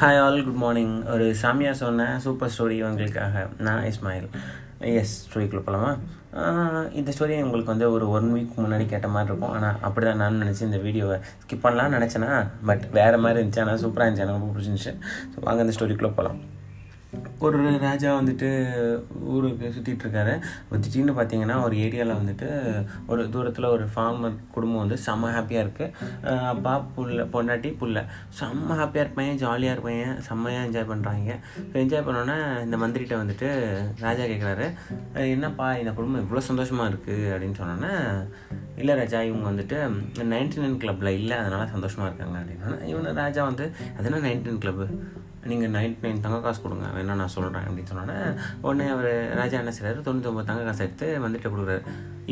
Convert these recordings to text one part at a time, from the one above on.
Hi all good morning ஒரு சாமியா சொன்ன super story உங்களுக்காக. நான் இஸ்மாயில். எஸ் ஸ்டோரிக்குள்ளே போகலாமா இந்த ஸ்டோரியை உங்களுக்கு வந்து ஒரு ஒன் வீக் முன்னாடி கேட்ட மாதிரி இருக்கும். ஆனால் அப்படி தான் நான் நினச்சி இந்த வீடியோவை ஸ்கிப் பண்ணலாம்னு நினச்சேன்னா பட் வேறு மாதிரி இருந்துச்சு. ஆனால் சூப்பராக இருந்துச்சு. எனக்கு ரொம்ப பிடிச்சிருந்துச்சு. ஸோ வாங்க இந்த ஸ்டோரிக்குள்ளே போகலாம் ஒரு ராஜா வந்துட்டு ஊருக்கு சுற்றிட்டு இருக்காரு. திடீர்னு பார்த்தீங்கன்னா ஒரு ஏரியாவில் வந்துட்டு ஒரு தூரத்தில் ஒரு ஃபார்மர் குடும்பம் வந்து செம்ம ஹாப்பியாக இருக்குது அப்பா புள்ள பொண்டாட்டி புள்ள. செம்ம ஹாப்பியாக இருப்பேன் ஜாலியாக இருப்பேன் செம்மையாக என்ஜாய் பண்ணுறாங்க ஸோ என்ஜாய் பண்ணோன்னே இந்த மந்திரிட்ட வந்துட்டு ராஜா கேட்குறாரு என்னப்பா இந்த குடும்பம் இவ்வளோ சந்தோஷமாக இருக்குது அப்படின்னு சொன்னோன்னே இல்லை ராஜா இவங்க வந்துட்டு நைன்டி நைன் கிளப்பில் இல்லை அதனால் சந்தோஷமாக இருக்காங்க. அப்படின்னா இவனு ராஜா வந்து அதனால் நைன்டி நைன் கிளப்பு நீங்கள் நைன்ட் நைன் தங்க காசு கொடுங்க. வேணா நான் சொல்கிறேன் அப்படின்னு சொன்னோன்னே உடனே அவர் ராஜா என்ன செய்கிறாரு தொண்ணூத்தொம்பது தங்க காசு எடுத்து வந்துட்டு கொடுக்குறாரு.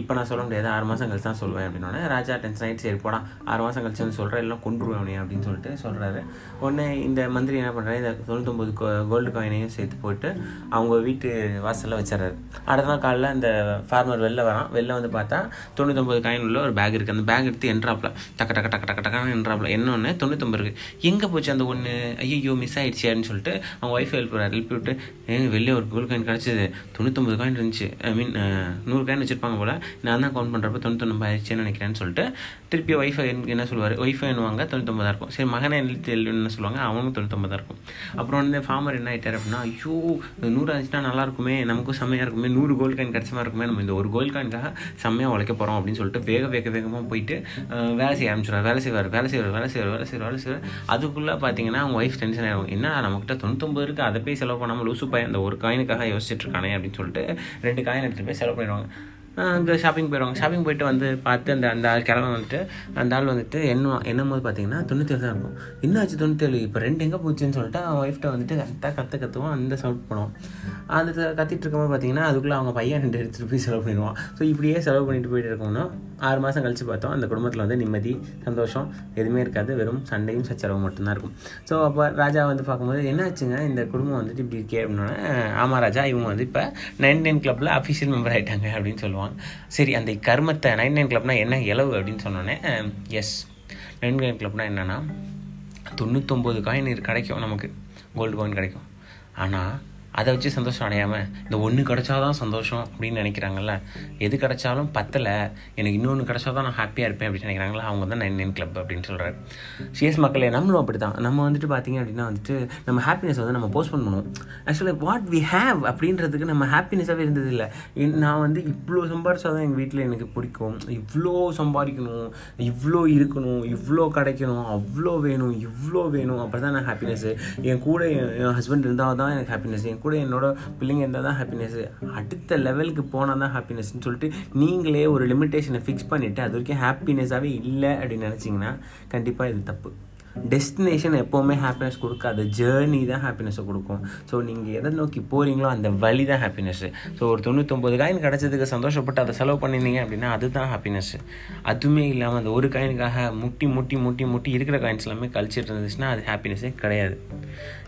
இப்போ நான் சொல்ல முடியாது. ஆறு மாதம் கழிச்சு தான் சொல்லுவேன் அப்படின்னோடனே ராஜா டென்ஷன் ஆகிட்டு சரி போடா. ஆறு மாதம் கழிச்சு வந்து சொல்கிறேன் எல்லாம் கொண்டுருவேன் அவனே அப்படின்னு சொல்லிட்டு சொல்கிறாரு உடனே இந்த மந்திரி என்ன பண்ணுறாரு இந்த தொண்ணூத்தொம்பது கோல்டு காயினையும் சேர்த்து போட்டு அவங்க வீட்டு வாசலில் வச்சிடறாரு. அடுத்த நாள் காலையில் அந்த ஃபார்மர் வெளில வரான். வெளில வந்து பார்த்தா தொண்ணூத்தொம்பது காயின் உள்ள ஒரு பேக் இருக்குது அந்த பேக் எடுத்து என்ட்ராப்பில் டக்கு டக்கு டக்கு டக்கு டக்கான என்ட்ராப்பில் என்ன ஒன்று தொண்ணூத்தொம்பது இருக்குது எங்கே போச்சு அந்த ஒன்று ஐயோ மிஸ் ஆகிடுச்சு அப்படின்னு சொல்லிட்டு அவங்க ஒய்ஃப் எழுப்புறாரு எழுப்பி விட்டு ஏங்க வெளியே ஒரு கோல்டு காயின் கிடச்சிது. தொண்ணூத்தொம்பது காயின் இருந்துச்சு. ஐ மீன் நூறு காயின் வச்சுருப்பாங்க போல். நான் தான் கவுண்ட் பண்ணுறப்ப தொண்ணூத்தொம்பது ஆயிடுச்சுன்னு நினைக்கிறேன்னு சொல்லிட்டு திருப்பி ஒய்ஃபை என்ன சொல்லுவார்? ஒய்ஃபை என்னவாங்க தொண்ணூத்தொம்பதாக இருக்கும். சரி மகனை எழுத்து என்ன சொல்லுவாங்க? அவனும் தொண்ணூத்தொம்பதாக இருக்கும். அப்புறம் வந்து ஃபார்மர் என்ன ஆகிட்டார் அப்படின்னா ஐயோ நூறு ஆச்சுன்னா நல்லா இருக்குமே. நமக்கும் செம்மையாக இருக்குமே. நூறு கோல்டு காயின் கிடச்ச மாதிரி இருக்குமே. நம்ம இந்த ஒரு கோல்டு காயின்காக செம்மையாக உழைக்க போகிறோம் அப்படின்னு சொல்லிட்டு வேக வேக வேகமாக போயிட்டு வேலை செய்ய ஆரம்பிச்சிடுவார். வேலை செய்வார் வேலை செய்வார் வேலை செய்வார் வேலை செய்வார் வேலை செய்வார். அதுக்குள்ளே பார்த்தீங்கன்னா அவங்க ஒய்ஃப் டென்ஷன் ஆகிடும் என்ன நம்மக்கிட்ட தொண்ணூத்தொம்பது இருக்குது அதை போய் செலவு பண்ணாமல் லூசு பையன் அந்த ஒரு காயினுக்காக யோசிச்சுட்ருக்கானே அப்படின்னு சொல்லிட்டு ரெண்டு காயின் எடுத்துகிட்டு போய் செலவு பண்ணிடுவாங்க. அங்கே ஷாப்பிங் போயிடுவாங்க. ஷாப்பிங் போயிட்டு வந்து பார்த்து அந்த அந்த ஆள் கிழமை வந்துட்டு அந்த ஆள் வந்துட்டு என்ன என்னும் போது பார்த்தீங்கன்னா தொண்ணூத்தேழு தான் இருக்கும். இன்னும் ஆச்சு தொண்ணூத்தேழு? இப்போ ரெண்டு எங்கே போச்சுன்னு சொல்லிட்டு அவன் ஒய்ஃப்ட்ட வந்துட்டு கரெக்டாக கற்று கற்றுவான் அந்த சவுட் பண்ணுவான். அந்த கத்திட்டு இருக்கும்போது பார்த்தீங்கன்னா அதுக்குள்ளே அவங்க பையன் ரெண்டு எடுத்துகிட்டு போய் செலவு பண்ணிடுவான். ஸோ இப்படியே செலவு பண்ணிட்டு போயிட்டு இருக்கோம்னா ஆறு மாதம் கழித்து பார்த்தோம். அந்த குடும்பத்தில் வந்து நிம்மதி சந்தோஷம் எதுவுமே இருக்காது. வெறும் சண்டையும் சச்சரவும் மட்டும்தான் இருக்கும். ஸோ அப்போ ராஜா வந்து பார்க்கும்போது என்னாச்சுங்க? இந்த குடும்பம் வந்துட்டு இப்படி இருக்கே? அப்படின்னா ஆமாம் ராஜா இவங்க வந்து இப்போ நைன் நைன் கிளப்பில் அஃபிஷியல் மெம்பர் ஆகிட்டாங்க அப்படின்னு சொல்லுவாங்க. சரி அந்த கர்மத்தை நைன் நைன் கிளப்னா என்ன இலவு அப்படின்னு சொன்னோன்னே எஸ் நைன் நைன் கிளப்னா என்னென்னா தொண்ணூத்தொம்பது காயின் கிடைக்கும் நமக்கு. கோல்டு காயின் கிடைக்கும். ஆனால் அதை வச்சு சந்தோஷம் அடையாமல் இந்த ஒன்று கிடச்சாதான் சந்தோஷம் அப்படின்னு நினைக்கிறாங்கல்ல? எது கிடைச்சாலும் பத்தலை எனக்கு இன்னொன்று கிடச்சா தான் நான் ஹாப்பியாக இருப்பேன் அப்படின்னு நினைக்கிறாங்களா? அவங்க தான் நைன் நைன் கிளப் அப்படின்னு சொல்கிறாரு சிஎஸ் மக்களே நம்மளும் அப்படி தான் நம்ம வந்துட்டு பார்த்தீங்க அப்படின்னா வந்துட்டு நம்ம ஹாப்பினஸ் வந்து நம்ம போஸ்ட் பண்ணுவோம் ஆக்சுவலாக வாட் வி ஹேவ் அப்படின்றதுக்கு நம்ம ஹாப்பினஸாகவே இருந்தது இல்லை. நான் வந்து இவ்வளோ சம்பாரிச்சாதான் எங்கள் வீட்டில் எனக்கு பிடிக்கும். இவ்வளோ சம்பாதிக்கணும் இவ்வளோ இருக்கணும் இவ்வளோ கிடைக்கணும் அவ்வளோ வேணும் இவ்வளோ வேணும். அப்போ தான் நான் ஹாப்பினஸ்ஸு என் கூட என் ஹஸ்பண்ட் இருந்தால் தான் எனக்கு ஹாப்பினஸ் என் கூட என்னோட பிள்ளைங்க இருந்தால் தான் ஹாப்பினஸ் அடுத்த லெவலுக்கு போனால் தான் ஹாப்பினஸ்ன்னு சொல்லிட்டு நீங்களே ஒரு லிமிட்டேஷனை ஃபிக்ஸ் பண்ணிவிட்டு அது வரைக்கும் ஹாப்பினஸாகவே இல்லை அப்படின்னு நினச்சிங்கன்னா கண்டிப்பாக இது தப்பு. டெஸ்டினேஷன் எப்போவுமே ஹாப்பினஸ் கொடுக்காது. ஜேர்னி தான் ஹாப்பினஸை கொடுக்கும். ஸோ நீங்கள் எதை நோக்கி போகிறீங்களோ அந்த வழி தான் ஹாப்பினஸ்ஸு ஸோ ஒரு தொண்ணூத்தொம்பது காயின் கிடச்சதுக்கு சந்தோஷப்பட்டு அதை செலவு பண்ணியிருந்தீங்க அப்படின்னா அதுதான் ஹாப்பினஸ்ஸு அதுவுமே இல்லாமல் அந்த ஒரு காயினுக்காக முட்டி முட்டி முட்டி முட்டி இருக்கிற காயின்ஸ் எல்லாமே கழிச்சிட்டு இருந்துச்சுன்னா அது ஹாப்பினஸே கிடையாது.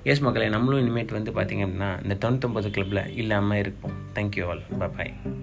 எஸ் மக்களை நம்மளும் இனிமேட் வந்து பார்த்திங்க அப்படின்னா இந்த தொண்ணூத்தொம்பது கிளப்பில் இல்லாமல் இருப்போம். தேங்க்யூ ஆல் பாய்